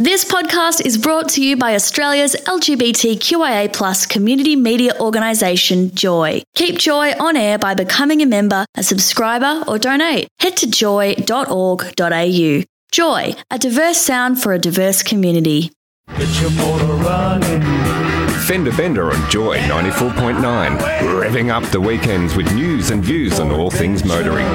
This podcast is brought to you by Australia's LGBTQIA plus community media organisation, Joy. Keep Joy on air by becoming a member, a subscriber, or donate. Head to joy.org.au. Joy, a diverse sound for a diverse community. Get your motor running. Fender Bender on Joy 94.9, revving up the weekends with news and views on all things motoring.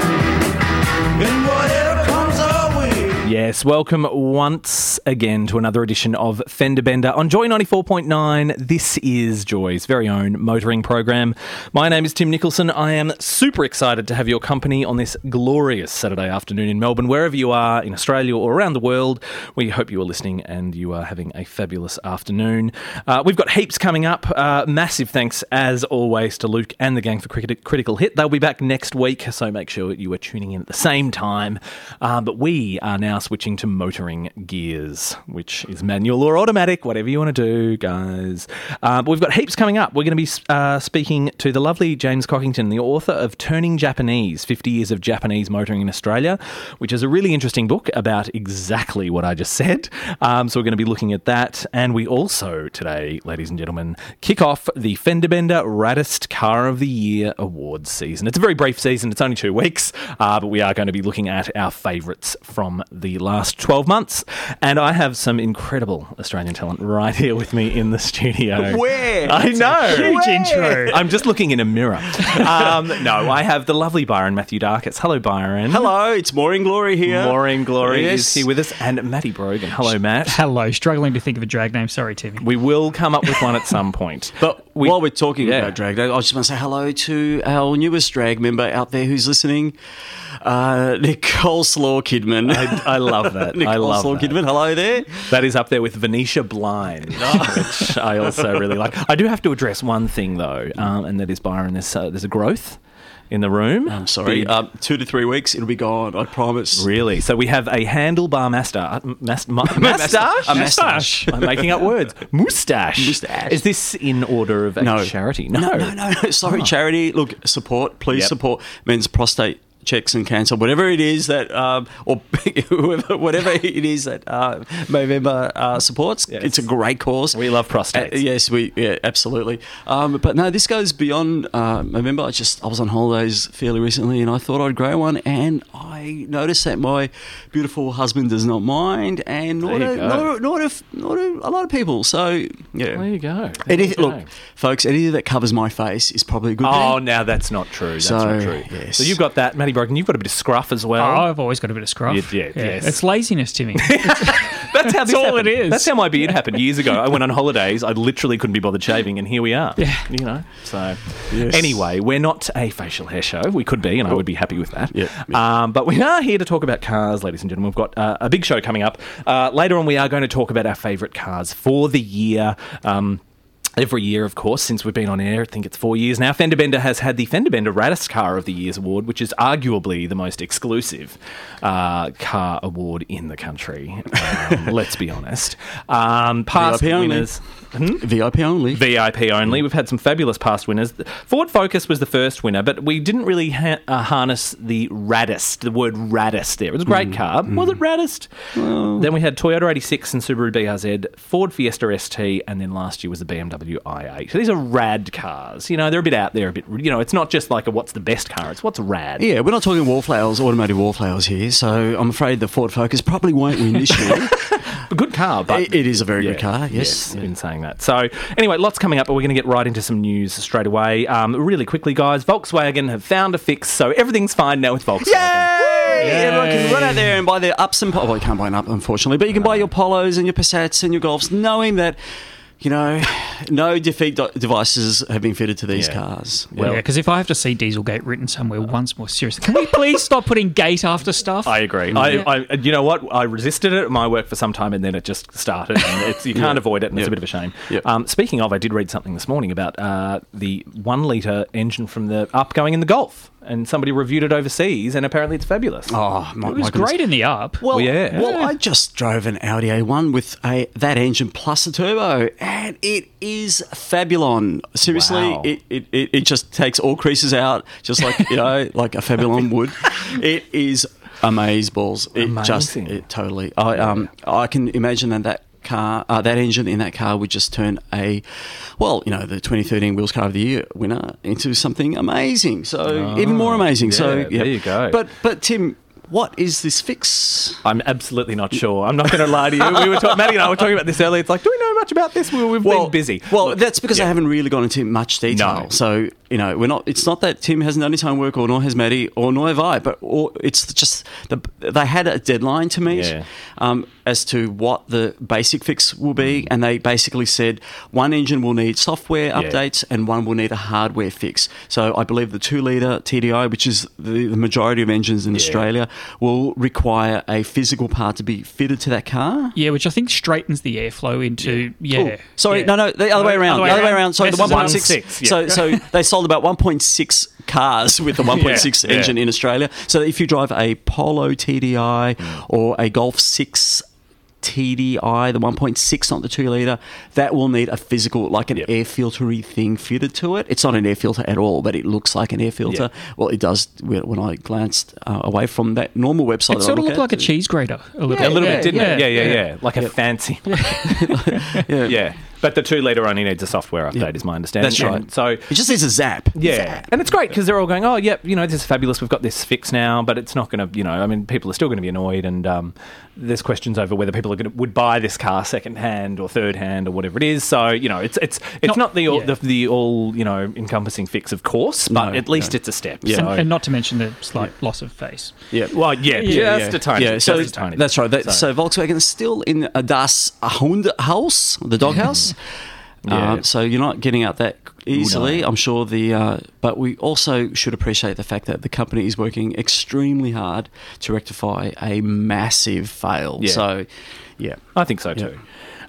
Yes, welcome once again to another edition of Fender Bender on Joy 94.9. This is Joy's very own motoring program. My name is Tim Nicholson. I am super excited to have your company on this glorious Saturday afternoon in Melbourne, wherever you are in Australia or around the world. We hope you are listening and you are having a fabulous afternoon. Uh, we've got heaps coming up. Uh, massive thanks, as always, to Luke and the gang for Critical Hit. They'll be back next week, so make sure you are tuning in at the same time. Uh, but we are now switching to motoring gears, which is manual or automatic, whatever you want to do, guys. Uh, we've got heaps coming up. We're going to be uh, speaking to the lovely James Cockington, the author of Turning Japanese 50 Years of Japanese Motoring in Australia, which is a really interesting book about exactly what I just said. Um, so we're going to be looking at that. And we also, today, ladies and gentlemen, kick off the Fender Bender Raddest Car of the Year awards season. It's a very brief season, it's only two weeks, uh, but we are going to be looking at our favourites from the last 12 months. And I have some incredible Australian talent right here with me in the studio. Where? I know. Huge intro. I'm just looking in a mirror. Um, no, I have the lovely Byron Mathioudakis. Hello, Byron. Hello, it's Maureen Glory here. Maureen Glory Yes. is here with us, and Matty Brogan. Hello, Matt. Hello, struggling to think of a drag name. Sorry, Timmy. We will come up with one at some point. But We- while we're talking yeah. about drag, I just want to say hello to our newest drag member out there who's listening, uh, Nicole Slaw Kidman. I, I love that. I love that. Kidman, hello there. That is up there with Venetia Blind, which I also really like. I do have to address one thing though, um, and that is Byron. There's uh, there's a growth in the room. I'm sorry. Big- Um, two to three weeks, it'll be gone. I promise. Really? So we have a handlebar master, mas- ma- mustache. A mustache. I'm making up words. Moustache. Moustache. Is this in order of a No charity? No, no, no. no. Sorry, charity. Look, support. Please Yep. support men's prostate checks and cancer, whatever it is that, um, or whoever, whatever it is that uh, Movember uh, supports. Yes. It's a great cause. We love prostates. Uh, yes, we yeah, absolutely. Um, but no, this goes beyond uh, Movember. I just I was on holidays fairly recently, and I thought I'd grow one, and I noticed that my beautiful husband does not mind, and nor do, nor, nor, do, nor do a lot of people. So yeah, There you go. There Anything, you look, folks, anything that covers my face is probably a good Oh, thing. now that's not true. That's So, not true. yes. So you've got that, Matty Brogan. You've got a bit of scruff as well. Oh, I've always got a bit of scruff. You did, yes. It's laziness, Timmy. That's how this all happened. it is. That's how my beard happened years ago. I went on holidays. I literally couldn't be bothered shaving, and here we are. Yeah. You know. So Yes. anyway, we're not a facial hair show. We could be, and I would be happy with that. Yeah, Um, but we are here to talk about cars, ladies and gentlemen. We've got uh, a big show coming up uh, later on. We are going to talk about our favourite cars for the year. Um, Every year, of course, since we've been on air, I think it's four years now, Fender Bender has had the Fender Bender Raddest Car of the Year's award, which is arguably the most exclusive uh, car award in the country. Um, let's be honest. Um, past VIP only. winners. VIP only. VIP only. We've had some fabulous past winners. Ford Focus was the first winner, but we didn't really ha- uh, harness the raddest, the word raddest there. It was a great car. Was it raddest? Then we had Toyota 86 and Subaru BRZ, Ford Fiesta ST, and then last year was the BMW i8. So these are rad cars. You know, they're a bit out there, a bit, you know, it's not just like a what's the best car, it's what's rad. yeah, we're not talking wallflowers, automotive wallflowers here, so I'm afraid the Ford Focus probably won't win this year. A good car, but It- it is a very good car, yes. in saying that. So, anyway, lots coming up, but we're going to get right into some news straight away. Um, really quickly, guys, Volkswagen have found a fix, so everything's fine now with Volkswagen. Yay! Everyone can run out there and buy their ups and po- well, you can't buy an up, unfortunately, but you can buy your Polos and your Passats and your Golfs, knowing that. You know, no defeat do- devices have been fitted to these Yeah. cars. Well, yeah, because if I have to see Dieselgate written somewhere once more seriously, can we please stop putting gate after stuff? I agree. I, I, you know what? I resisted it at my work for some time, and then it just started. And it's, you can't avoid it, and it's a bit of a shame. Yeah. Um, speaking of, I did read something this morning about uh, the one liter engine from the up going in the Golf, and somebody reviewed it overseas, and apparently it's fabulous. Oh, my, it was my goodness. great in the up. Well, yeah. Well, I just drove an Audi A1 with a that engine plus a turbo, and it is fabulon. Seriously, Wow. it, it, it, it just takes all creases out, just like you know, like a fabulon would. It is amaze balls. It just it totally. I um I can imagine that that car, uh, that engine in that car would just turn a, well, you know, the 2013 Wheels Car of the Year winner into something amazing. So even more amazing. so Ah, yeah, there you go. But but Tim, what is this fix? I'm absolutely not sure. I'm not going to lie to you. We were talking, Maddie and I were talking about this earlier. It's like, do we know much about this? Well, we've been busy. Well, Look, that's because yeah. I haven't really gone into much detail. No. So you know, we're not. It's not that Tim hasn't done his homework, or nor has Maddie, or nor have I. But or it's just the, they had a deadline to meet Yeah. um, as to what the basic fix will be, and they basically said one engine will need software Yeah. updates and one will need a hardware fix. So I believe the two-liter TDI, which is the, the majority of engines in Australia, will require a physical part to be fitted to that car. Yeah, which I think straightens the airflow into yeah. Oh, sorry, yeah. no, no, the other way around. The other way around. Sorry, the up. 1.6. 1.6, yeah. So, so they sold about 1.6 cars with the 1.6 Yeah, engine yeah. in Australia. So if you drive a Polo TDI Mm. or a Golf 6 TDI, the 1.6, not the 2 litre, that will need a physical, like an Yep. air filtery thing fitted to it. It's not an air filter at all, but it looks like an air filter. Well, it does when when I glanced uh, away from that normal website. It sort of looked at. like a cheese grater a little Yeah, a little bit. bit, didn't it? yeah, Yeah, yeah, yeah. yeah. Like a fancy. Yeah. yeah. But the two litre only needs a software update, is my understanding. That's right. And So It just needs a zap. Yeah, Zap. and it's great because they're all going, "Oh, yep, you know, this is fabulous. We've got this fix now." But it's not going to, you know, I mean, people are still going to be annoyed, and um, there's questions over whether people are going to would buy this car second hand or third hand or whatever it is. So you know, it's it's it's not, Not- the, all, yeah. the the all you know encompassing fix, of course, but No, at least no. it's a step. Yeah. So, And, and not to mention the slight loss of face. Yeah. well, yeah, Yeah, just yeah. a tiny, Yeah, just so a tiny. that's right. That, So- so. Volkswagen is still in a Das Hundehaus, the doghouse. Yeah. Uh, so you're not getting out that easily. no. I'm sure the, uh, but we also should appreciate the fact that the company is working extremely hard to rectify a massive fail. Yeah. So, yeah. I think so too.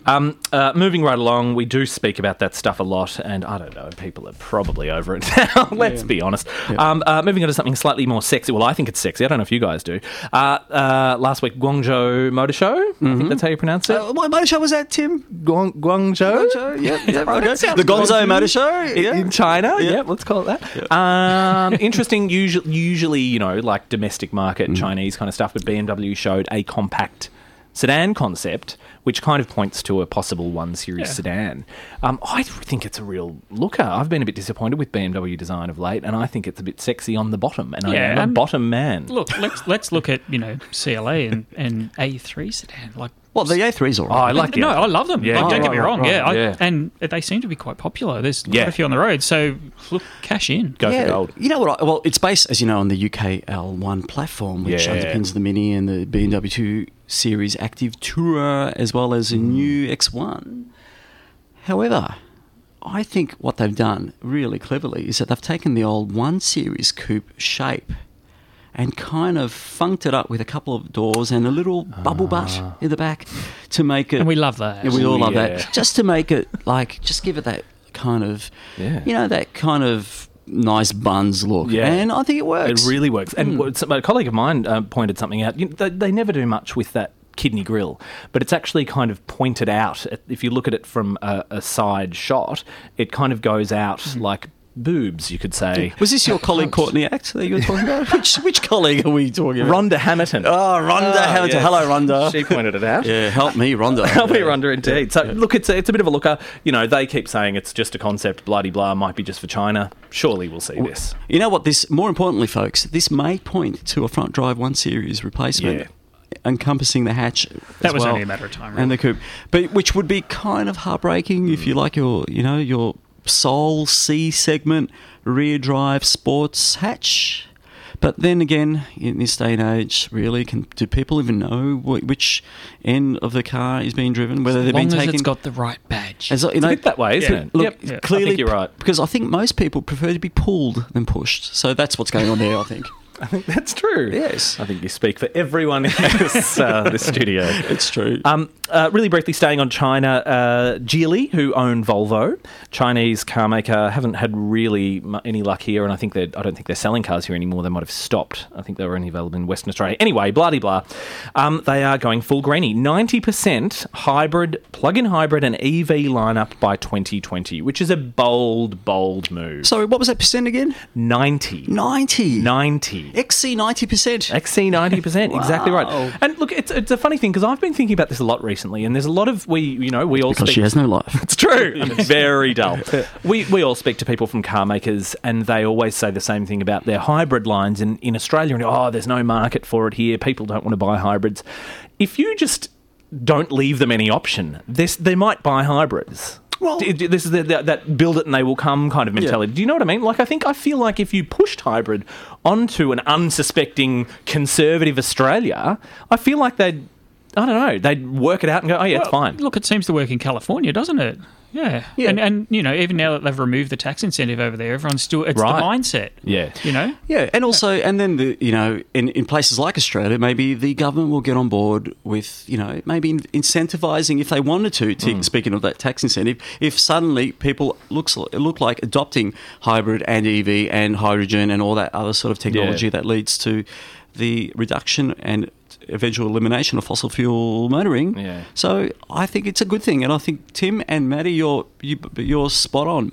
Um, uh, moving right along, we do speak about that stuff a lot, and I don't know, people are probably over it now. Let's be honest. Um, uh, moving on to something slightly more sexy. Well, I think it's sexy. I don't know if you guys do. Uh, uh, last week, Guangzhou Motor Show. I think that's how you pronounce it. Uh, what motor show was that, Tim? Guang- Guangzhou. Yeah, yeah, okay. The Gonzo Motor Show. Yeah. In China, Yeah. yeah, let's call it that. Um, interesting. Usually, usually, you know, like domestic market Mm. Chinese kind of stuff. But BMW showed a compact sedan concept, which kind of points to a possible one series Yeah. sedan. Um, I think it's a real looker. I've been a bit disappointed with BMW design of late, and I think it's a bit sexy on the bottom. And I'm a bottom man. Look, let's let's look at you know CLA and, and A3 sedan. Like, Well, the A3's all Oh, I like the no, I love them. Yeah. Like, Oh, don't get me wrong. right, yeah, I, yeah. and they seem to be quite popular. There's Yeah. quite a few on the road. So look, cash in. Go for gold. You know what? I, well, it's based, as you know, on the UKL1 platform, which Yeah. underpins the Mini and the BMW 2 Series Active Tourer, as well as a new X1. However, I think what they've done really cleverly is that they've taken the old 1 Series coupe shape and kind of funked it up with a couple of doors and a little bubble butt in the back to make it. And we love that. Yeah, we all love yeah. that. Just to make it like, just give it that kind of, Yeah. you know, that kind of nice buns look. Yeah. and I think it works. It really works. And what- a colleague of mine uh, pointed something out. You know, they, they never do much with that kidney grill, but it's actually kind of pointed out. If you look at it from a, a side shot, it kind of goes out Hmm. like boobs, you could say. Was this your colleague Courtney Act that you were talking about? which which colleague are we talking about? Rhonda Hamilton. Oh, Rhonda Ah, Hamilton. yes. Hello, Rhonda. She pointed it out. yeah, help me, Rhonda. Help me, Rhonda, indeed. So, look, it's a, it's a bit of a looker. You know, they keep saying it's just a concept, bloody blah, might be just for China. Surely we'll see this. You know what? This more importantly, folks, this may point to a front drive one series replacement. Yeah. Encompassing the hatch, That as was well, only a matter of time, and the coupe, but which would be kind of heartbreaking if you like your, you know, your Soul C segment rear drive sports hatch. But then again, in this day and age, really, can do people even know which end of the car is being driven? Whether As they've long been as taking it's got the right badge. as, you It's know, a bit that way, isn't Yeah. it? Look, Yep. Yeah. Clearly, I think you're right. Because I think most people prefer to be pulled than pushed. So that's what's going on there, I think. I think that's true. Yes. I think you speak for everyone in this, uh, this studio. It's true. Um, uh, really briefly staying on China, uh, Geely, who own Volvo, Chinese car maker, haven't had really any luck here, and I think they're, I don't think they're selling cars here anymore. They might have stopped. I think they were only available in Western Australia. Anyway, blah de blah. Um, they are going full greeny, ninety percent hybrid, plug-in hybrid, and EV lineup by 2020, which is a bold, bold move. Sorry, what was that percent again? 90. 90. 90. XC90. XC ninety percent. XC90%, exactly right. And look, it's, it's a funny thing because I've been thinking about this a lot recently, and there's a lot of, we, you know, we all Because speak she has no life. It's true. I'm very dull. We, we all speak to people from car makers, and they always say the same thing about their hybrid lines in, in Australia. And oh, there's no market for it here. People don't want to buy hybrids. If you just don't leave them any option, this, they might buy hybrids. Well- D- d- this is the, that that build it and they will come kind of mentality. Do you know what I mean? Like, I think I feel like if you pushed hybrid onto an unsuspecting conservative Australia, I feel like they'd, I don't know, they'd work it out and go, oh yeah, it's fine. Look, it seems to work in California, doesn't it? Yeah. Yeah. And, and, you know, even now that they've removed the tax incentive over there, everyone's still, it's Right. the mindset. Yeah. You know? Yeah, and also, and then the you know, in, in places like Australia, maybe the government will get on board with you know maybe in- incentivizing if they wanted to. to mm. Speaking of that tax incentive, if suddenly people looks li- look like adopting hybrid and EV and hydrogen and all that other sort of technology Yeah. that leads to the reduction and eventual elimination of fossil fuel motoring. Yeah. So I think it's a good thing, and I think Tim and Maddie, you're you, you're spot on.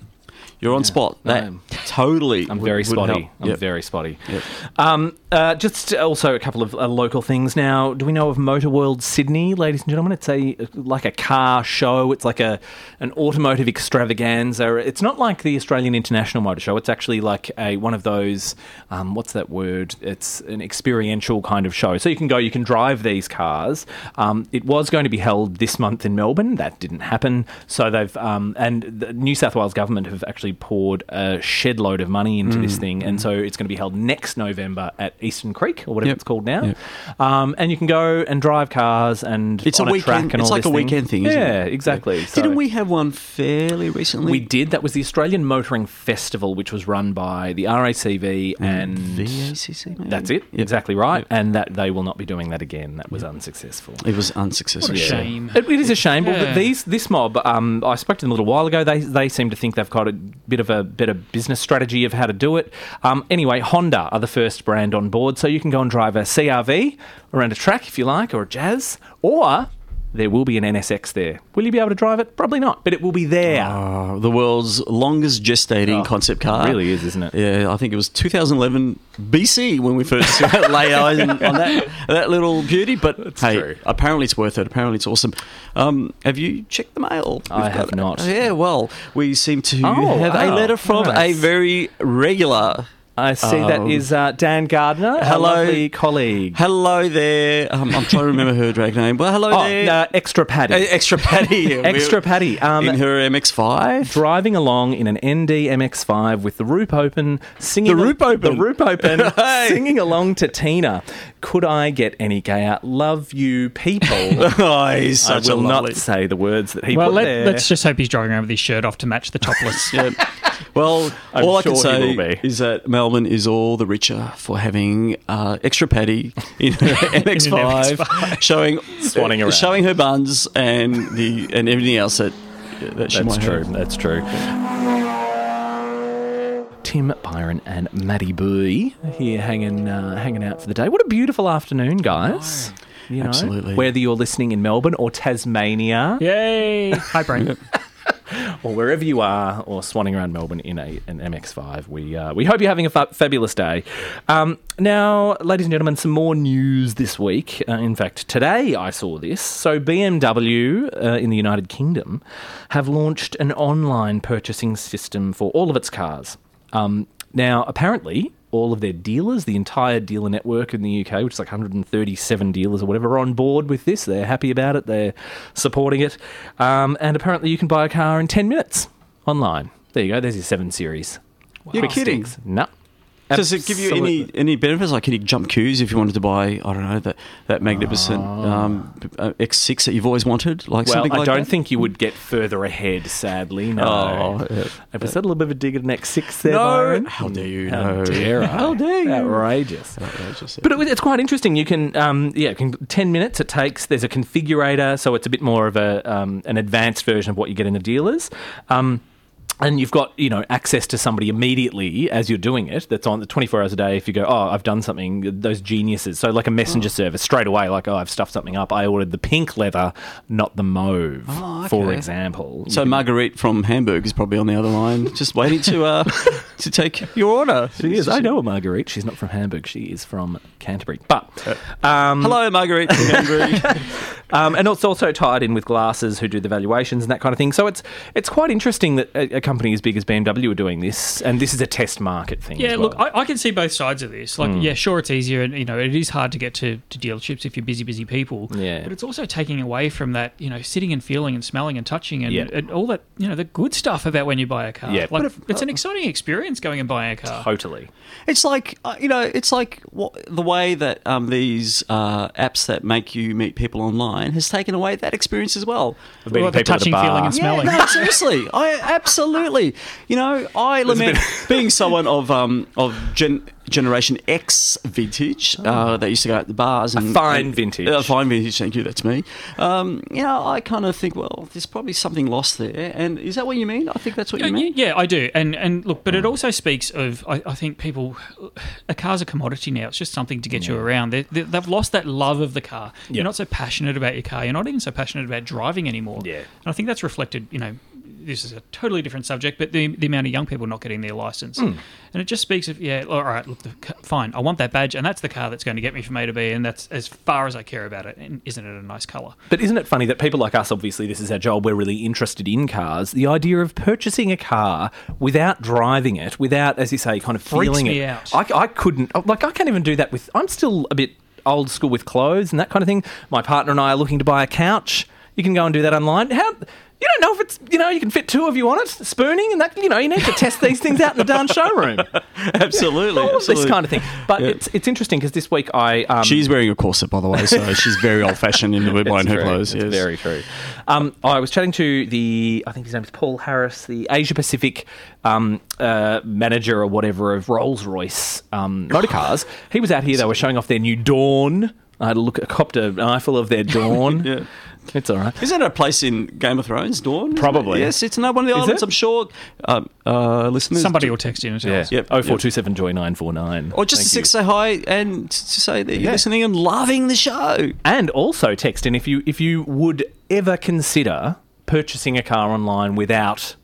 You're on spot. That totally. I'm would- very spotty. I'm Yep. very spotty. Yep. Um, uh, just also a couple of uh, local things now. Do we know of Motor World Sydney, ladies and gentlemen? It's a like a car show. It's like a an automotive extravaganza. It's not like the Australian International Motor Show. It's actually like a one of those. Um, what's that word? It's an experiential kind of show. So you can go, you can drive these cars. Um, it was going to be held this month in Melbourne. That didn't happen. So they've um, and the New South Wales government have actually poured a shed load of money into this thing, and so it's going to be held next November at Eastern Creek or whatever Yep. it's called now. Yep. Um, and you can go and drive cars and It's on a track weekend. and It's all like this a weekend thing, isn't yeah, it? exactly. So- Didn't we have one fairly recently? we did. That was the Australian Motoring Festival, which was run by the RACV and VACC. Maybe? That's it. Yep. Exactly right. Yep. And that they will not be doing that again. That was unsuccessful. It was unsuccessful. What a Yeah. shame. It, it is a shame, but these this mob, um, I spoke to them a little while ago. They they seem to think they've got a bit of a better business strategy of how to do it. Um, anyway, Honda are the first brand on board, so you can go and drive a CRV around a track if you like, or a Jazz, or there will be an NSX there. Will you be able to drive it? Probably not, but it will be there. Uh, the world's longest gestating Oh, concept car. really is, isn't it? Yeah, I think it was 2011 BC when we first lay eyes on, that that little beauty. But hey, true. apparently it's worth it. Apparently it's awesome. Um, have you checked the mail? I We've have not. Yeah, well, we seem to Oh, have a letter from a very regular I see that Um, is uh, Dan Gardner, a hello. lovely colleague. Hello there. Um, I'm trying to remember her drag name. Well, hello Oh, there. no, extra Patty. Uh, extra Patty. Extra Patty. Um, in her MX5. driving along in an ND MX5 with the roof open, singing The roof open. the roof open, Hey. singing along to Tina. Could I get any gay out? Love you, people. Oh, he's such I will a not say the words that he Well, put let, there. let's just hope he's driving around with his shirt off to match the topless. Yeah. Well, I'm all I can say is that Melbourne is all the richer for having uh, extra patty in her MX5, MX5. showing Swanning around. showing her buns and the and everything else that that she That's might true. have. That's true. Tim Byron and Maddie Booey here hanging uh, hanging out for the day. What a beautiful afternoon, guys. You know, Absolutely. Whether you're listening in Melbourne or Tasmania Yay! Hi, Brain. or wherever you are, or swanning around Melbourne in a, an MX5, we uh, we hope you're having a fa- fabulous day. Um, now, ladies and gentlemen, some more news this week. Uh, in fact, today I saw this. So BMW uh, in the United Kingdom have launched an online purchasing system for all of its cars. Um, now, apparently. All of their dealers, the entire dealer network in the UK, which is like 137 dealers or whatever, are on board with this. They're happy about it. They're supporting it. Um, and apparently, you can buy a car in 10 minutes online. There you go. There's your 7 Series. You're kidding. No. Does it give you any any benefits? Like, can you jump queues if you wanted to buy? I don't know that that magnificent um, uh, X6 that you've always wanted, like Well, something I like don't that? think you would get further ahead, sadly. No. Oh, yeah. Have we said a little bit of a dig at an X6 there, No. Byron? How dare you? How No. dare I? How dare you? Outrageous. Outrageous, yeah. But it, it's quite interesting. You can, um, yeah, can, ten minutes it takes. There's a configurator, so it's a bit more of a um, an advanced version of what you get in the dealers. Um, and you've got you know access to somebody immediately as you're doing it that's on the 24 hours a day. If you go oh i've done something those geniuses. So like a messenger service straight away like oh i've stuffed something up. I ordered the pink leather not the mauve Oh, for example. So Marguerite from Hamburg is probably on the other line, just waiting to uh, to take your order. she is. I know a marguerite. She's not from hamburg. She is from canterbury. But um, Hello, Marguerite from Hamburg. Um, and it's also tied in with Glass's who do the valuations and that kind of thing. So it's it's quite interesting that a, a company as big as BMW are doing this, and this is a test market thing. Yeah, as look. I, I can see both sides of this. Like, yeah, sure, it's easier, and you know, it is hard to get to, to dealerships if you're busy, busy people. Yeah. but it's also taking away from that, you know, sitting and feeling and smelling and touching and, Yeah. and all that, you know, the good stuff about when you buy a car. Yeah. like But it's an exciting experience going and buying a car. totally. It's like uh, you know, it's like what, the way that um, these uh, apps that make you meet people online has taken away that experience as well. Of meeting Well, the people at a touching, feeling, and smelling. Yeah, no, seriously, I absolutely. You know, I lament being someone of um of gen, Generation X vintage uh, that used to go out the bars and fine and- vintage. Uh, fine vintage. Thank you. That's me. Um, you know, I kind of think, well, there's probably something lost there. And is that what you mean? I think that's what Yeah, you mean. yeah, I do. And and look, but it also speaks of I, I think people, a car's a commodity now. It's just something to get you around. They, they, they've lost that love of the car. Yeah. You're not so passionate about your car. You're not even so passionate about driving anymore. Yeah. And I think that's reflected. You know, this is a totally different subject, but the the amount of young people not getting their license, Hmm. and it just speaks of yeah. All right, look, the, fine. I want that badge, and that's the car that's going to get me from A to B, and that's as far as I care about it. And isn't it a nice color? But isn't it funny that people like us, obviously, this is our job, we're really interested in cars. The idea of purchasing a car without driving it, without, as you say, kind of Freaks feeling me it. out. I, I couldn't, like, I can't even do that with, I'm still a bit old school with clothes and that kind of thing. My partner and I are looking to buy a couch. You can go and do that online. How. You don't know if it's, you know, you can fit two of you on it, spooning, and that, you know, you need to test these things out in the darn showroom. Absolutely, All of absolutely. this kind of thing. But it's it's interesting because this week I. Um, She's wearing a corset, by the way, so she's very old fashioned in the buying It's her clothes. It's yes. very true. Um, I was chatting to the, I think his name is Paul Harris, the Asia Pacific um, uh, manager or whatever of Rolls Royce um, motor cars. He was out here. They were showing off their new Dawn. I had a look, copped an eyeful of their Dawn. Yeah. It's all right. Isn't it a place in Game of Thrones, Dawn? Isn't it? Probably. Yes, it's another one of the Is islands, it? I'm sure. Um, uh, listeners. Somebody will text in and tell Yeah. us. Yep. Oh four two seven joy nine four nine. Or just to say hi and to say that you're Yeah. listening and loving the show. And also text in if you if you would ever consider purchasing a car online without,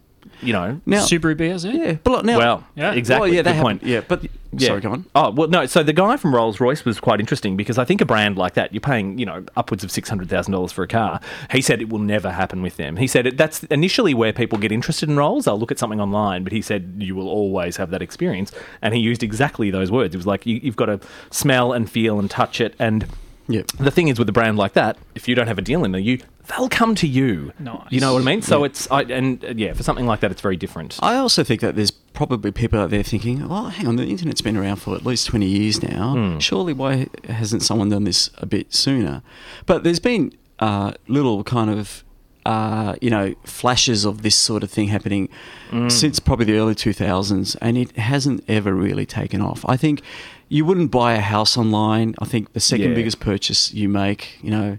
you know, Now, Subaru BRZ. yeah, but now, well, Yeah. exactly. Well, yeah, that point. Yeah, but sorry, go on. Oh well, no. So the guy from Rolls Royce was quite interesting because I think a brand like that, you're paying you know upwards of six hundred thousand dollars for a car. He said it will never happen with them. He said it, that's initially where people get interested in Rolls. They'll look at something online, but he said you will always have that experience. And he used exactly those words. It was like you, you've got to smell and feel and touch it. And Yeah. the thing is with a brand like that, if you don't have a deal in there, you they'll come to you. Nice. You know what I mean? So it's I, and uh, yeah, for something like that, it's very different. I also think that there's probably people out there thinking, oh, hang on, the internet's been around for at least 20 years now. Hmm. Surely, why hasn't someone done this a bit sooner? But there's been uh, little kind of. Uh, you know, flashes of this sort of thing happening Hmm. since probably the early 2000s, and it hasn't ever really taken off. I think you wouldn't buy a house online. I think the second Yeah. biggest purchase you make, you know,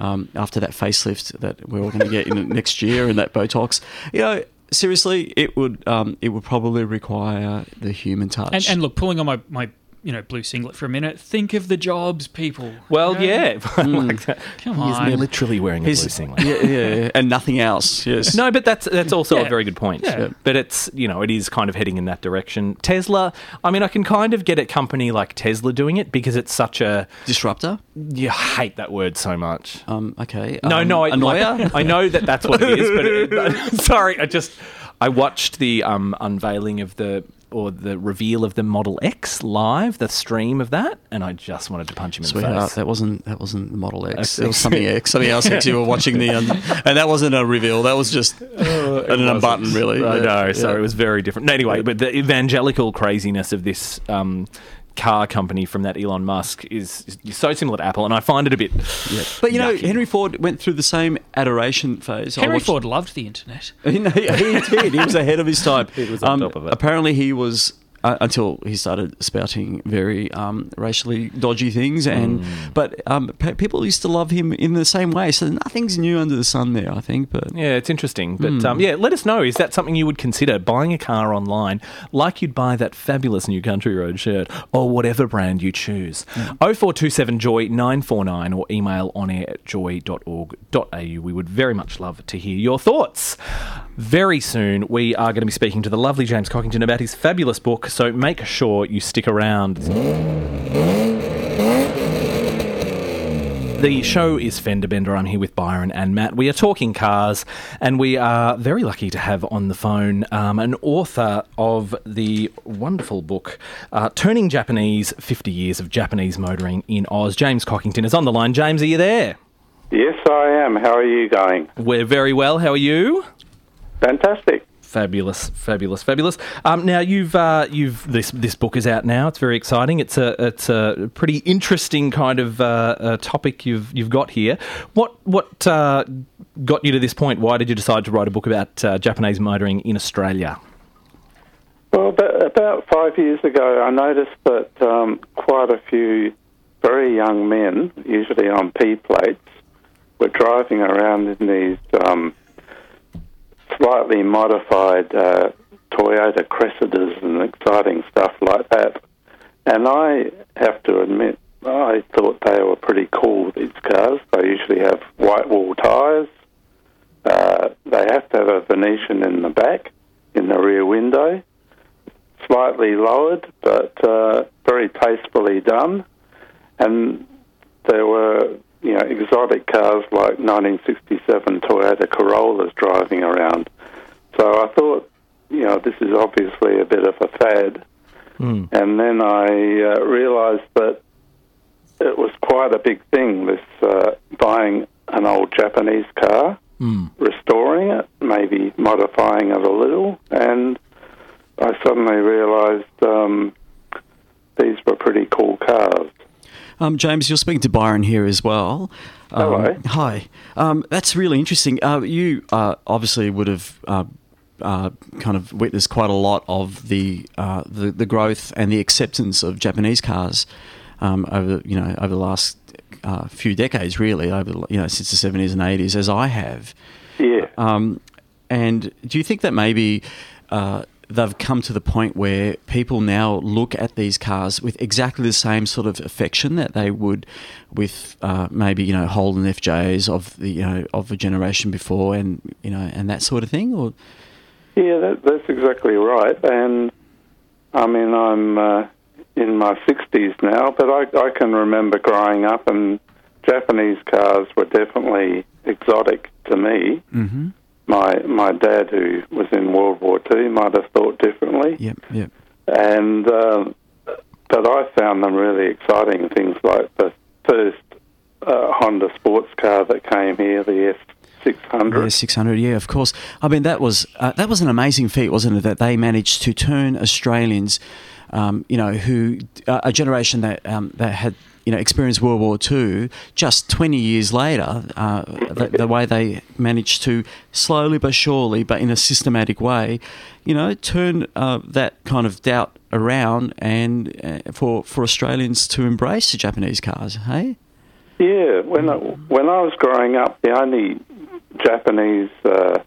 um, after that facelift that we're all going to get in next year and that Botox, you know, seriously, it would um, it would probably require the human touch. And, and look, pulling on my, my you know blue singlet for a minute. Think of the jobs, people. well, You know? yeah, like that. Come He's on. literally wearing a blue singlet. yeah, yeah, yeah, and nothing else. Yes. No, but that's that's also a very good point. Yeah. But it's you know it is kind of heading in that direction. Tesla, I mean, I can kind of get a company like Tesla doing it because it's such a disruptor. you hate that word so much. Um, okay. No, um, no, I, annoyer. like, I know that that's what it is, but, it, but sorry, I just I watched the um, unveiling of the or the reveal of the Model X live, the stream of that, and I just wanted to punch him in the face. that wasn't that wasn't the Model X. It was something X, something else X. You were watching the, um, and that wasn't a reveal. That was just an unbutton, really. I Yeah, know, so yeah. it was very different. No, Anyway, but the evangelical craziness of this um, car company from that Elon Musk is, is so similar to Apple, and I find it a bit. But you know, yucky. Henry Ford went through the same adoration phase. Henry watched- Ford loved the internet. He, he did. He was ahead of his time. He was on um, top of it. Apparently, he was uh, until he started spouting very um, racially dodgy things. And but um, pe- people used to love him in the same way. So nothing's new under the sun there, I think. But Yeah, it's interesting. But um, yeah, let us know. Is that something you would consider buying a car online like you'd buy that fabulous new Country Road shirt or whatever brand you choose? 0427 Joy 949 or email on air at joy.org.au. We would very much love to hear your thoughts. Very soon, we are going to be speaking to the lovely James Cockington about his fabulous book, so make sure you stick around. The show is Fender Bender. I'm here with Byron and Matt. We are talking cars, and we are very lucky to have on the phone um, an author of the wonderful book, uh, Turning Japanese 50 Years of Japanese Motoring in Oz. James Cockington is on the line. James, are you there? Yes, I am. How are you going? We're very well. How are you? Fantastic. Fabulous, fabulous, fabulous. Um, now you've uh, you've this this book is out now. It's very exciting. It's a it's a pretty interesting kind of uh, topic you've you've got here. What what uh, got you to this point? Why did you decide to write a book about uh, Japanese motoring in Australia? Well, about, about five years ago, I noticed that um, quite a few very young men, usually on P plates, were driving around in these um, slightly modified uh, Toyota Cressidas and exciting stuff like that. And I have to admit, I thought they were pretty cool, these cars. They usually have white wall tyres. Uh, they have to have a Venetian in the back, in the rear window slightly lowered, but uh, very tastefully done. And there were, you know, exotic cars like 1967 Toyota Corollas driving around. So I thought, you know, this is obviously a bit of a fad. And then I uh, realised that it was quite a big thing. This uh, buying an old Japanese car, restoring it, maybe modifying it a little, and I suddenly realised um, these were pretty cool cars. Um, James, you're speaking to Byron here as well. Um, Hello. Hi. Um, that's really interesting. Uh, you uh, obviously would have uh, uh, kind of witnessed quite a lot of the, uh, the the growth and the acceptance of Japanese cars um, over you know over the last uh, few decades, really over you know since the seventies and eighties, as I have. Yeah. Um, and do you think that maybe uh, they've come to the point where people now look at these cars with exactly the same sort of affection that they would with uh, maybe you know Holden FJs of the you know of a generation before, and you know and that sort of thing? Or Yeah, that, that's exactly right. And I mean, I'm uh, in my 60s now, but I, I can remember growing up, and Japanese cars were definitely exotic to me. Mm-hmm. My my dad, who was in World War II, might have thought differently. yep, yep. And um, but I found them really exciting. Things like the first uh, Honda sports car that came here, the S600. Yeah, six hundred. Yeah, of course. I mean, that was uh, that was an amazing feat, wasn't it? That they managed to turn Australians, um, you know, who uh, a generation that um, that had you know experienced World War Two, just twenty years later, uh, the, the way they managed to slowly but surely, but in a systematic way, you know, turn uh, that kind of doubt around and uh, for for Australians to embrace the Japanese cars. Hey. Yeah, when I, when I was growing up, the only Japanese uh,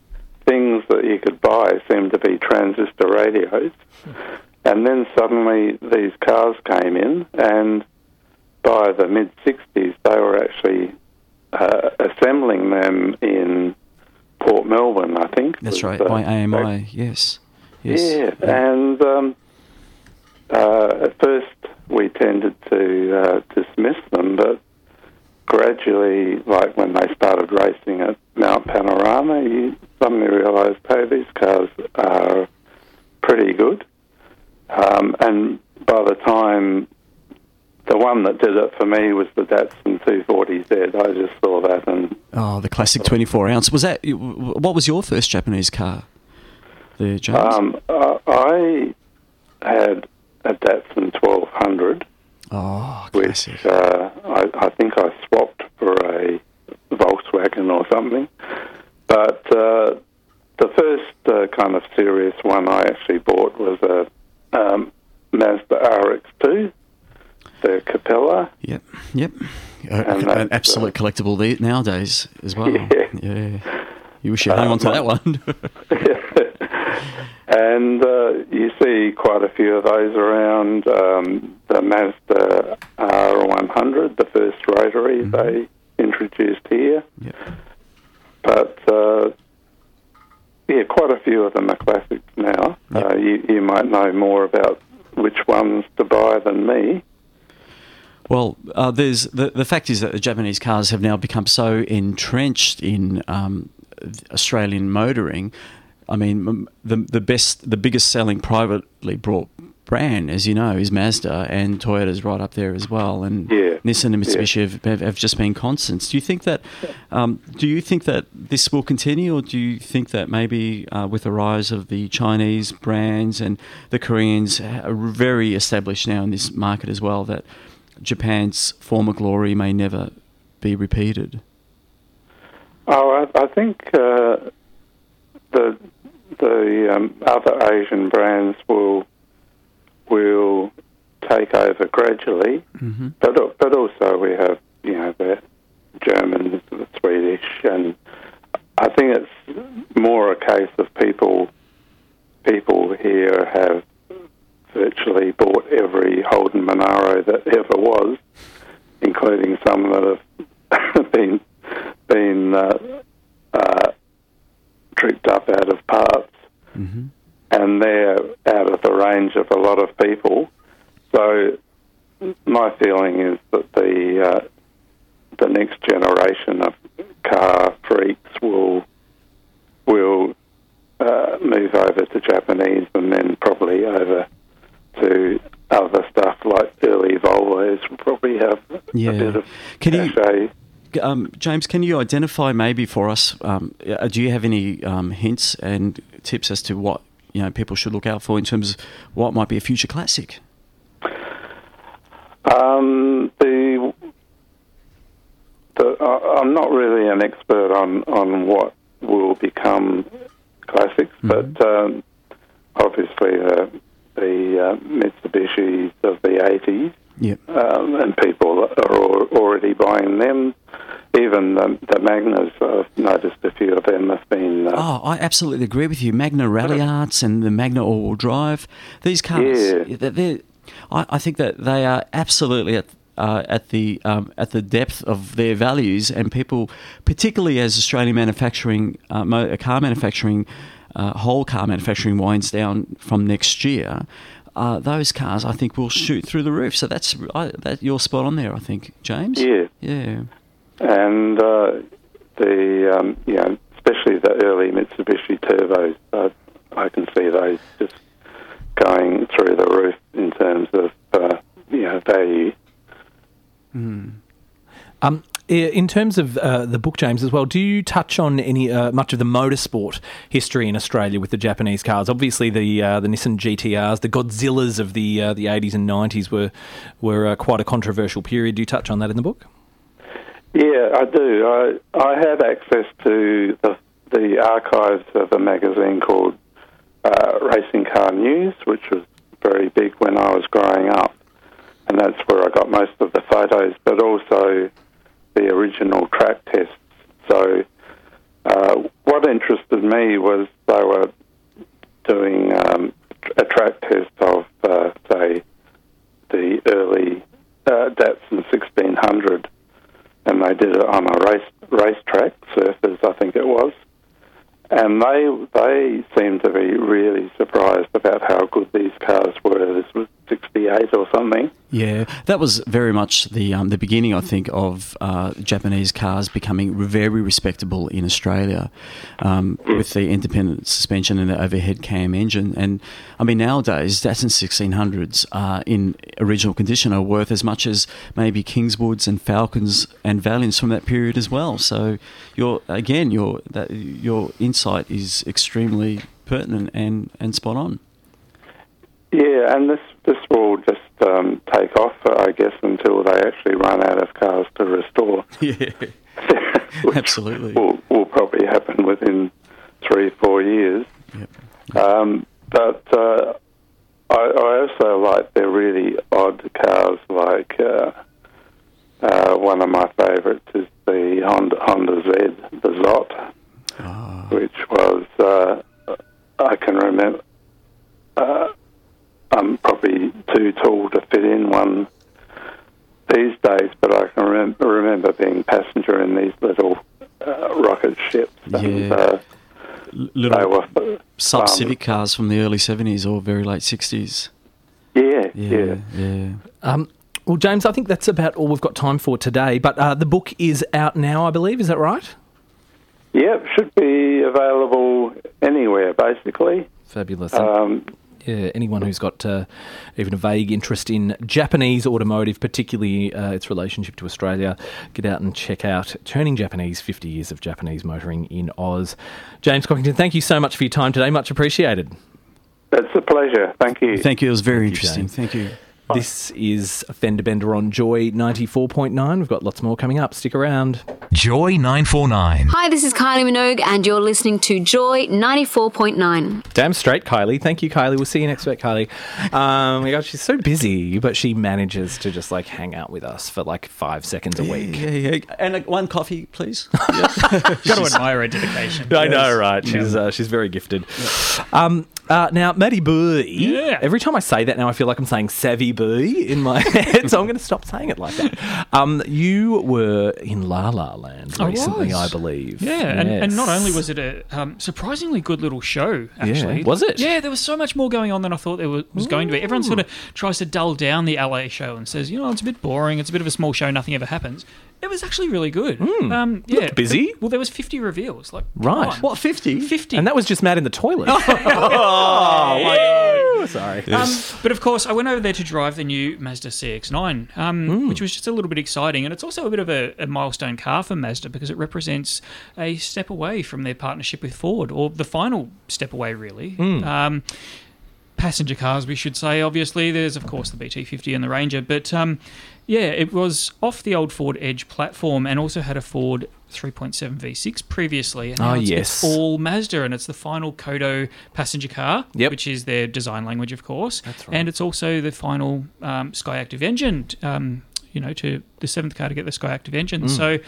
things that you could buy seemed to be transistor radios, and then suddenly these cars came in, and by the mid '60s, they were actually uh, assembling them in Port Melbourne, I think. That's right, uh, by AMI. Yes. Yes. Yeah, and um, uh, at first we tended to uh, dismiss them, but gradually, like when they started racing at Mount Panorama, you suddenly realised, hey, these cars are pretty good. Um, and by the time the one that did it for me was the Datsun 240Z. I just saw that and Oh, the classic 24 ounce. Was that what was your first Japanese car? The James. um, uh, I had a Datsun 1200. oh, which uh, I, I think I swapped for a Volkswagen or something. But uh, the first uh, kind of serious one I actually bought was a um, Mazda RX2, the Capella. Yep, yep. And an that's, absolute collectible the- nowadays as well. Yeah. yeah. You wish you hung on to that one. And uh, you see quite a few of those around um, the Mazda R100, the first rotary they introduced here. Yep. But uh, yeah, quite a few of them are classics now. Uh, you, you might know more about which ones to buy than me. Well, uh, there's the the fact is that the Japanese cars have now become so entrenched in um, Australian motoring. I mean, the the best, the biggest selling privately brought brand, as you know, is Mazda, and Toyota's right up there as well. And Yeah. Nissan and Yeah. Mitsubishi have, have, have just been constants. Do you think that? Um, do you think that this will continue, or do you think that maybe uh, with the rise of the Chinese brands and the Koreans are very established now in this market as well, that Japan's former glory may never be repeated? Oh, I, I think uh, the the um, other Asian brands will will take over gradually, Mm-hmm. but but also we have you know the Germans, the Swedish, and I think it's more a case of people people here have virtually bought every Holden Monaro that ever was, including some that have been been uh, uh, tricked up out of parts, Mm-hmm. and they're out of the range of a lot of people. So my feeling is that the uh, the next generation of car freaks will will uh, move over to Japanese and then probably over to other stuff like early Volvos will probably have Yeah. a bit of Can you- Um, James, can you identify maybe for us? Um, uh, do you have any um, hints and tips as to what you know people should look out for in terms of what might be a future classic? Um, the, the I- I'm not really an expert on, on what will become classics, but um, obviously the the uh, Mitsubishis of the 80s, Yep. um, and people are already buying them. Even the, the Magnas, I've noticed a few of them have been. Uh, Oh, I absolutely agree with you. Magna Ralliarts and the Magna All-Wheel Drive. These cars, Yeah. they're, they're- I, I think that they are absolutely at uh, at the um, at the depth of their values, and people, particularly as Australian manufacturing, uh, car manufacturing, uh, whole car manufacturing winds down from next year. Uh, those cars, I think, will shoot through the roof. So that's I, that you're spot on there. I think, James. Yeah. Yeah. and uh, the um, you know, especially the early Mitsubishi turbos, uh, I can see those just going through the roof in terms of uh, you know value. Um, i- in terms of uh, the book, James, as well, do you touch on any uh, much of the motorsport history in Australia with the Japanese cars? Obviously, the uh, the Nissan GTRs, the Godzillas of the uh, the eighties and nineties were were uh, quite a controversial period. Do you touch on that in the book? Yeah, I do. I I had access to the the archives of a magazine called uh, Racing Car News, which was very big when I was growing up, and that's where I got most of the photos, but also the original track tests. So, uh, what interested me was they were doing um, a track test of, uh, say, the early uh, Datsun 1600 and they did it on a race racetrack, surfers, I think it was. And they they seemed to be really surprised about how good these cars were. This was '68 or something. Yeah, that was very much the um, the beginning, I think, of uh, Japanese cars becoming very respectable in Australia, um, with the independent suspension and the overhead cam engine. And I mean, nowadays, Datsun 1600s uh, in original condition are worth as much as maybe Kingswoods and Falcons and Valiants from that period as well. So, your again, your that, your insight is extremely pertinent and, and spot on. Yeah, and this this will just um, take off, I guess, until they actually run out of cars to restore. Yeah, Absolutely. will, will probably happen within three four years. Yep. Um, but uh, I, I also like the really odd cars, like uh, uh, one of my favourites is the Honda, Honda Z, the Zot, which was, uh, I can remember, uh, I'm probably too tall to fit in one these days, but I can remember, remember being passenger in these little uh, rocket ships. And, Yeah. uh, L- they little were sub fun. Civic cars from the early 70s or very late 60s. Yeah, Yeah, yeah. yeah. Um, well, James, I think that's about all we've got time for today. But uh, the book is out now, I believe. Is that right? Yep, should be available anywhere, basically. Fabulous. Um, yeah, anyone who's got uh, even a vague interest in Japanese automotive, particularly uh, its relationship to Australia, get out and check out Turning Japanese 50 Years of Japanese Motoring in Oz. James Cockington, thank you so much for your time today. Much appreciated. It's a pleasure. Thank you. Thank you. It was very you, interesting. James. Thank you. This is Fender Bender on Joy 94.9. We've got lots more coming up. Stick around. Joy 949. Hi, this is Kylie Minogue, and you're listening to Joy 94.9. Damn straight, Kylie. Thank you, Kylie. We'll see you next week, Kylie. Um, my God, she's so busy, but she manages to just like hang out with us for like five seconds a week. Yeah, yeah. And uh, one coffee, please. Got to admire her dedication. I know, right? She's uh, she's very gifted. Um, uh, now, Maddie Boo. Yeah. Every time I say that now, I feel like I'm saying Savvy Boo in my head, so I'm going to stop saying it like that. Um, you were in La La Land I recently, was. I believe. Yeah, and, and not only was it a um, surprisingly good little show, actually. Was it? Yeah, there was so much more going on than I thought there was, was going to be. Everyone sort of tries to dull down the LA show and says, you know, it's a bit boring, it's a bit of a small show, nothing ever happens. It was actually really good. Um, yeah, Looked busy. Well, there was 50 reveals. Like, come Right. on. what, 50? 50. and that was just Matt in the toilet. oh, my God. Sorry. Um, but of course, I went over there to drive the new Mazda CX-9, um, which was just a little bit exciting, and it's also a bit of a, a milestone car for Mazda because it represents a step away from their partnership with Ford, or the final step away, really. Um, passenger cars, we should say. Obviously, there's of course the BT50 and the Ranger, but um, yeah, it was off the old Ford Edge platform and also had a Ford 3.7 V6 previously. And now Oh, it's, yes. it's all Mazda, and it's the final Kodo passenger car, Yep. which is their design language, of course. That's right. And it's also the final um, Skyactiv engine. Um, you know, to the seventh car to get the Skyactiv engine. Mm. So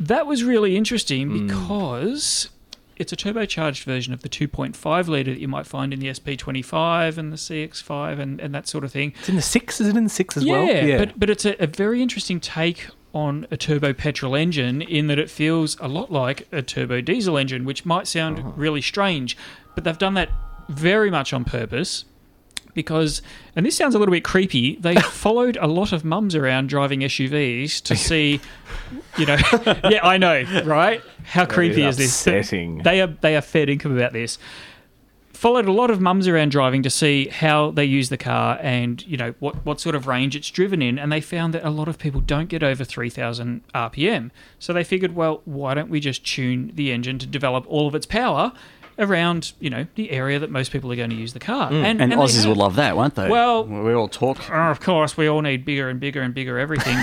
that was really interesting because it's a turbocharged version of the 2.5 litre that you might find in the SP25 and the CX5 and, and that sort of thing. It's in the six. Is it in the six as yeah, well? Yeah, but but it's a, a very interesting take on a turbo petrol engine in that it feels a lot like a turbo diesel engine, which might sound Oh. really strange, but they've done that very much on purpose. Because, and this sounds a little bit creepy, they followed a lot of mums around driving SUVs to see, you know, yeah, I know, right? How creepy is this? upsetting. They are they are fair income about this followed a lot of mums around driving to see how they use the car and you know what, what sort of range it's driven in and they found that a lot of people don't get over 3000 rpm so they figured well why don't we just tune the engine to develop all of its power around you know the area that most people are going to use the car mm. and, And, they Aussies have. will love that, won't they? Well- we all talk. Oh, of course, we all need bigger and bigger and bigger everything.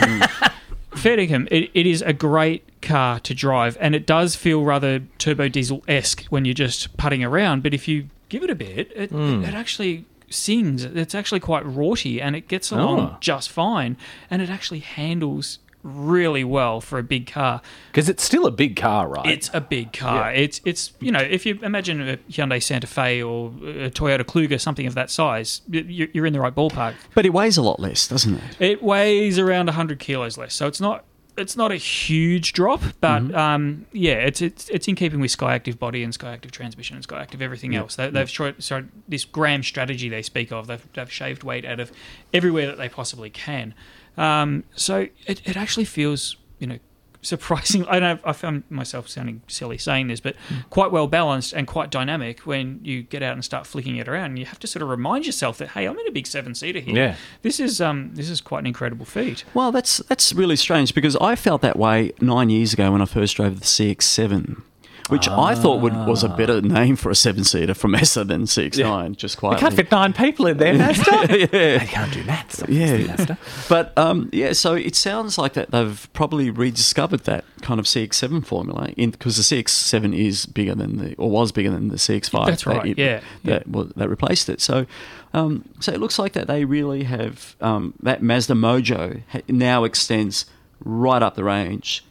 Mm. Fair dinkum, it, it is a great car to drive, and it does feel rather turbo diesel esque when you're just putting around. But if you give it a bit, it, Hmm. it, it actually sings. It's actually quite raughty, and it gets along Oh. just fine, and it actually handles really well for a big car. Because it's still a big car, right? It's a big car. It's it's you know if you imagine a Hyundai Santa Fe or a Toyota Kluger, something of that size, you- you're in the right ballpark. But it weighs a lot less, doesn't it? It weighs around 100 kilos less, so it's not it's not a huge drop, but um, yeah, it's, it's it's in keeping with Skyactiv body and Skyactiv transmission and Skyactiv everything else. They, they've tried so this gram strategy they speak of. They've, they've shaved weight out of everywhere that they possibly can. Um, so it, it actually feels you know surprising. I know I found myself sounding silly saying this, but quite well balanced and quite dynamic when you get out and start flicking it around. And you have to sort of remind yourself that hey, I'm in a big seven seater here. Yeah. This is um this is quite an incredible feat. Well, that's that's really strange because I felt that way nine years ago when I first drove the CX7. Which I thought would, was a better name for a seven seater from ESSA than CX9. Just quite. quietly. can't fit nine people in there, Mazda. yeah. I can't do maths. Yeah, but um, yeah. So it sounds like that they've probably rediscovered that kind of CX7 formula because the CX7 is bigger than the or was bigger than the CX5. That's that right, it- yeah, that well, that replaced it. So, um, so it looks like that they really have um, that Mazda mojo ha- now extends right up the range.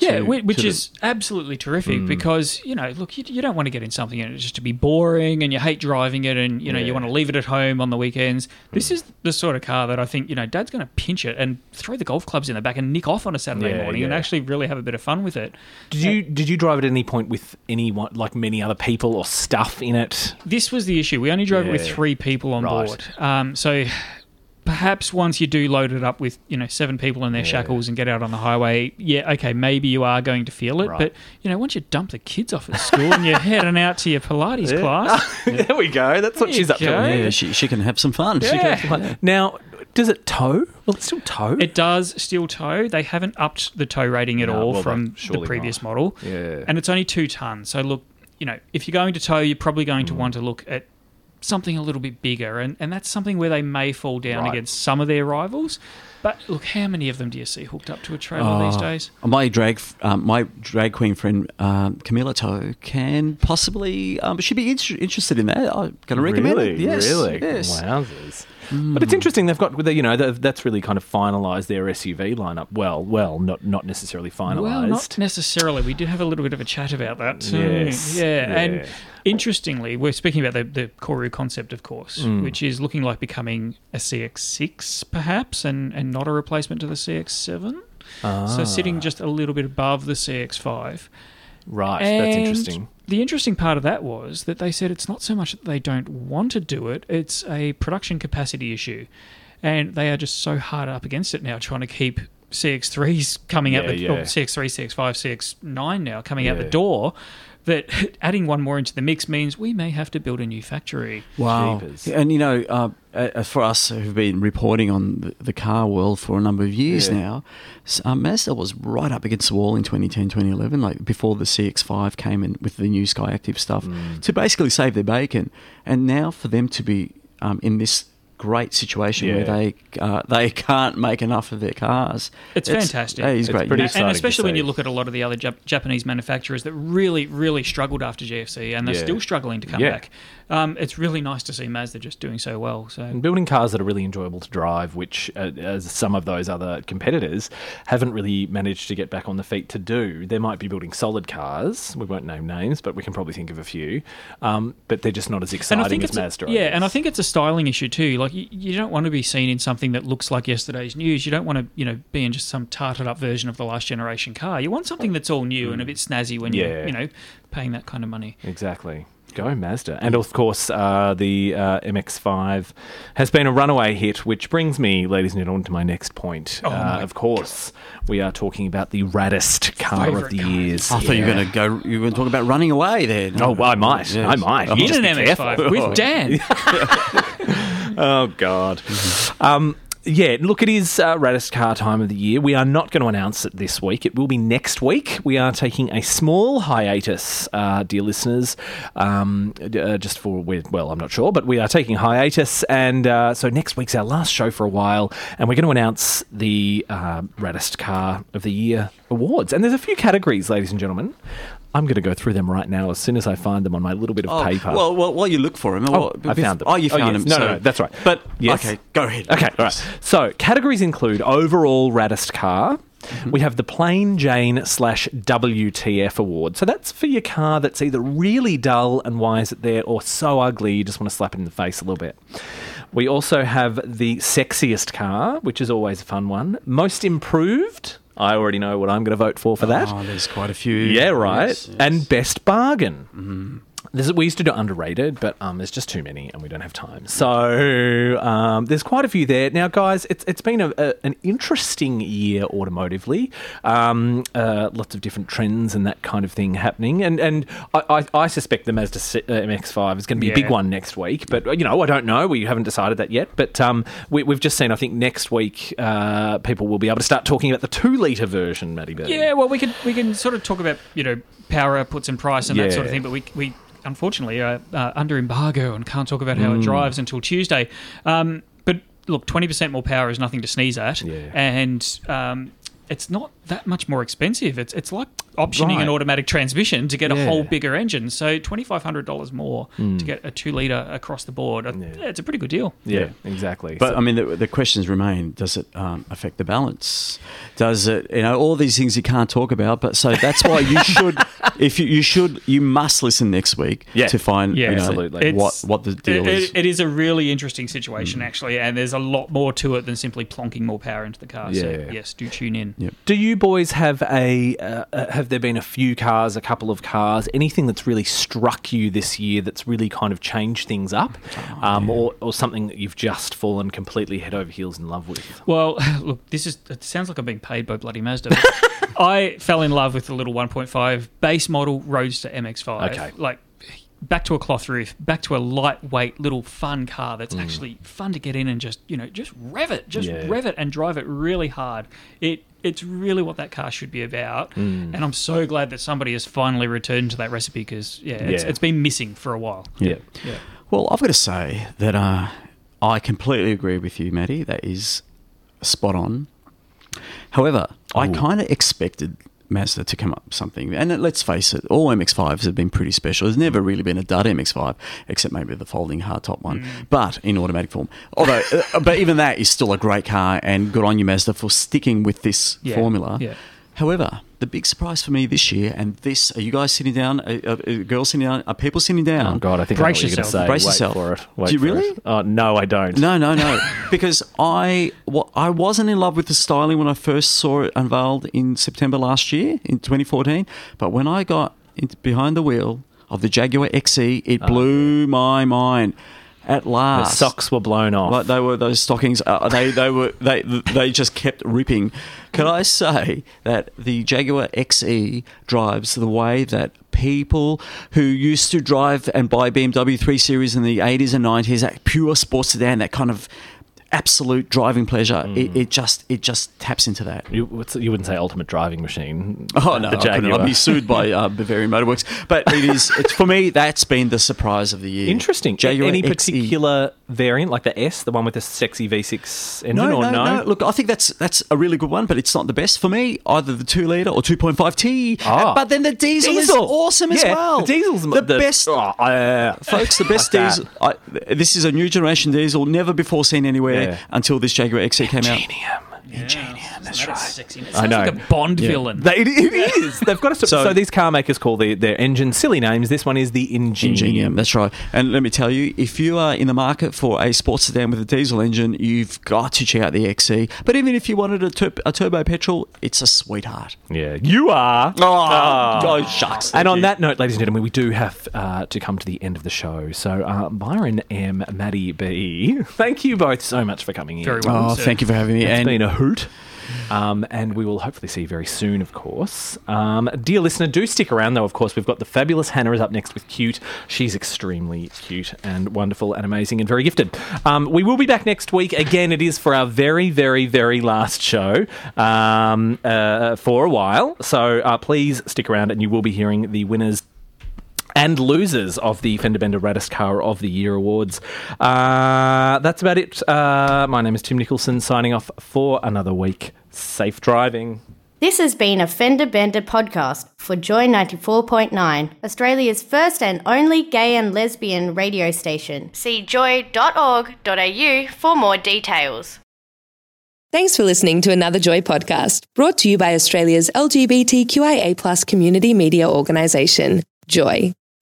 Yeah, to- which to the- is absolutely terrific Hmm. because you know, look, you, you don't want to get in something and it just to be boring, and you hate driving it, and you know, you want to leave it at home on the weekends. This is the sort of car that I think you know, Dad's going to pinch it and throw the golf clubs in the back and nick off on a Saturday Yeah, morning and actually really have a bit of fun with it. Did you did you drive it at any point with anyone like many other people or stuff in it? This was the issue. We only drove it with three people on Right. board. Um, so perhaps once you do load it up with you know seven people in their shackles and get out on the highway, yeah, okay, maybe you are going to feel it. Right. But you know, once you dump the kids off at school and you're heading out to your Pilates class, there we go. That's what she's up go. to. yeah, she, she can have some fun. She can Yeah. have some fun. Now, does it tow? Well, it still tow? It does still tow. They haven't upped the tow rating at No, all well, from the previous not. model. Yeah. And it's only two tons. So look, you know, if you're going to tow, you're probably going Mm. to want to look at something a little bit bigger. And, and that's something where they may fall down Right. against some of their rivals. But look, how many of them do you see hooked up to a trailer these Oh, days? My drag, um, my drag queen friend um, Camilla Toe can possibly. Um, she'd be inter- interested in that. I'm going to recommend really, it. Yes, really, yes. wowzers. But it's interesting they've got the you know that's really kind of finalised their SUV lineup. Well, well, not not necessarily finalised. Well, not necessarily. We did have a little bit of a chat about that too. Yes, Yeah. yeah. And interestingly, we're speaking about the, the Koeru concept, of course, Mm. which is looking like becoming a CX6 perhaps and, and not a replacement to the CX7. Ah. So sitting just a little bit above the CX5. right, that's interesting. The interesting part of that was that they said it's not so much that they don't want to do it, it's a production capacity issue. And they are just so hard up against it now, trying to keep CX3s coming out the yeah. or CX3, CX5, CX9 now coming out the door. That adding one more into the mix means we may have to build a new factory. Wow. Jeepers. And you know, uh, uh, for us who've been reporting on the, the car world for a number of years Yeah. now, s- uh, Mazda was right up against the wall in 2010, 2011, like before the CX5 came in with the new Skyactiv stuff Mm. to basically save their bacon. And now for them to be um, in this great situation where they uh, they can't make enough of their cars. It's fantastic. That is It's great. pretty news. exciting and especially when you look at a lot of the other Jap- Japanese manufacturers that really, really struggled after GFC, and they're Yeah. still struggling to come Yeah. back. Um, it's really nice to see Mazda just doing so well. So And building cars that are really enjoyable to drive, which, uh, as some of those other competitors haven't really managed to get back on the feet to do. They might be building solid cars. We won't name names, but we can probably think of a few. Um, but they're just not as exciting as a- Mazda. I yeah, and I think it's a styling issue too. Like you, you don't want to be seen in something that looks like yesterday's news. You don't want to, you know, be in just some tarted up version of the last generation car. You want something that's all new and a bit snazzy when Yeah. you're, you know, paying that kind of money. Exactly. Go Mazda. And of course, uh, the uh, MX5 has been a runaway hit, which brings me, ladies and gentlemen, to my next point. Oh, uh, my of course, we are talking about the raddest car of the car. years. I thought you were going to go. You were going to talk about running away there. Oh, well, I might. Yes. I might. You In an be MX5 careful. with Dan. Oh God. Um, yeah, look, it is uh, Raddest Car time of the year. We are not going to announce it this week. It will be next week. We are taking a small hiatus, uh, dear listeners, um, uh, just for, well, I'm not sure, but we are taking hiatus. And uh, so next week's our last show for a while. And we're going to announce the uh, Raddest Car of the Year awards. And there's a few categories, ladies and gentlemen. I'm going to go through them right now as soon as I find them on my little bit of Oh, paper. well, well, while you look for them, Oh, I found them. Oh, you Oh, found yes. him. No, so- no, no, that's right. But yes. Okay, go ahead. Okay, all right. So categories include overall raddest car. Mm-hmm. We have the Plain Jane slash WTF award. So that's for your car that's either really dull and why is it there, or so ugly you just want to slap it in the face a little bit. We also have the sexiest car, which is always a fun one. Most improved. I already know what I'm going to vote for for that. Oh, there's quite a few. Yeah, right. Yes, yes. And best bargain. Mm-hmm. There's, we used to do underrated, but um, there's just too many, and we don't have time. So um, there's quite a few there now, guys. It's it's been a, a, an interesting year automotively. Um, uh, lots of different trends and that kind of thing happening, and and I, I, I suspect the Mazda uh, MX-5 is going to be a big one next week. But you know, I don't know. We haven't decided that yet. But um, we, we've just seen. I think next week uh, people will be able to start talking about the two liter version, Matty. Yeah, well, we can we can sort of talk about you know power outputs and price and that sort of thing, but we we unfortunately are uh, under embargo and can't talk about how Mm. it drives until Tuesday. Um, but look, twenty percent more power is nothing to sneeze at, Yeah. and um, it's not that much more expensive. It's it's like optioning Right. an automatic transmission to get a whole bigger engine. So twenty five hundred dollars more Mm. to get a two liter across the board. Uh, Yeah, it's a pretty good deal. yeah, exactly. But So- I mean, the, the questions remain: Does it um, affect the balance? Does it, you know, all these things you can't talk about? But so that's why you should, if you, you should, you must listen next week Yeah. to find, Yeah, you know, absolutely. what It's- what the deal it, is. it- it is a really interesting situation, actually, and there's a lot more to it than simply plonking more power into the car. So, Yeah. yes, do tune in. Yep. Do you boys have a uh, uh, have there been a few cars, a couple of cars, anything that's really struck you this year that's really kind of changed things up, um, or, or something that you've just fallen completely head over heels in love with? Well, look, this is it sounds like I'm being paid by bloody Mazda. I fell in love with the little 1.5 base model Roadster MX-5. Okay. Like back to a cloth roof, back to a lightweight little fun car that's Mm. actually fun to get in and just, you know, just rev it, just Yeah. rev it and drive it really hard. It it's really what that car should be about. Mm. And I'm so glad that somebody has finally returned to that recipe because yeah, it's, Yeah. it's been missing for a while. yeah. Yeah. Well, I've got to say that uh, I completely agree with you, Matty. That is spot on. However, I kind of expected Mazda to come up with something. And let's face it, all MX5s have been pretty special. There's never really been a dud MX5, except maybe the folding hardtop one, but in automatic form. Although, uh, but even that is still a great car, and good on you, Mazda, for sticking with this Yeah, formula. yeah. However, the big surprise for me this year, and this, are you guys sitting down? Are, are, are girls sitting down? Are people sitting down? Oh God, I think Brace I know what you're going to yourself. say. Brace Wait yourself. for it. Wait Do you for really? it. Oh no, I don't. No, no, no. because I, wa- I wasn't in love with the styling when I first saw it unveiled in September last year, in 2014. But when I got in, behind the wheel of the Jaguar XE, it ah. blew my mind. At last, The socks were blown off. like they were those stockings. Uh, they they were they they just kept ripping. Can I say that the Jaguar XE drives the way that people who used to drive and buy BMW 3 Series in the 80s and 90s, that pure sports sedan, that kind of absolute driving pleasure. It, it just it just taps into that. you, what's, you wouldn't say ultimate driving machine. Oh no, the I. I'd be sued by uh, Bavarian Motorworks. But it is it's, for me. That's been the surprise of the year. Interesting. Jaguar Any XE. particular variant, like the S, the one with the sexy V6 engine, No, or no, no? no, Look, I think that's that's a really good one, but it's not the best for me. Either the two liter or two point five T. Ah. but then the diesel, is Diesel. awesome as well. the diesel's the, the- best. Oh, uh, Folks, the best like diesel. I, this is a new generation diesel, never before seen anywhere Yeah. Until this Jaguar XE came out. Ingenium. Ingenium, that's right. Sexy. It I sounds know. like a Bond villain. They, it, it is. They've got a, so, So- these car makers call the, their engine silly names. This one is the Ingenium. Ingenium, that's right. And let me tell you, if you are in the market for a sports sedan with a diesel engine, you've got to check out the XE. But even if you wanted a, tur- a turbo petrol, it's a sweetheart. Yeah, you are. Oh, oh, shucks. And on you. that note, ladies and gentlemen, we do have uh, to come to the end of the show. So, uh, Byron M, Maddie B, thank you both so much for coming in. Very welcome. Oh, thank you for having me. It's and been a hoot. Um, and we will hopefully see you very soon, of course. Um, dear listener, do stick around, though, of course. We've got the fabulous Hannah is up next with Cute. She's extremely cute and wonderful and amazing and very gifted. Um, we will be back next week. Again, it is for our very, very, very last show um, uh, for a while. So uh, please stick around and you will be hearing the winners and losers of the Fender Bender Raddest Car of the Year awards. Uh, that's about it. Uh, my name is Tim Nicholson, signing off for another week. Safe driving. This has been a Fender Bender podcast for Joy 94.9, Australia's first and only gay and lesbian radio station. See joy.org.au for more details. Thanks for listening to another Joy podcast brought to you by Australia's LGBTQIA community media organisation, Joy.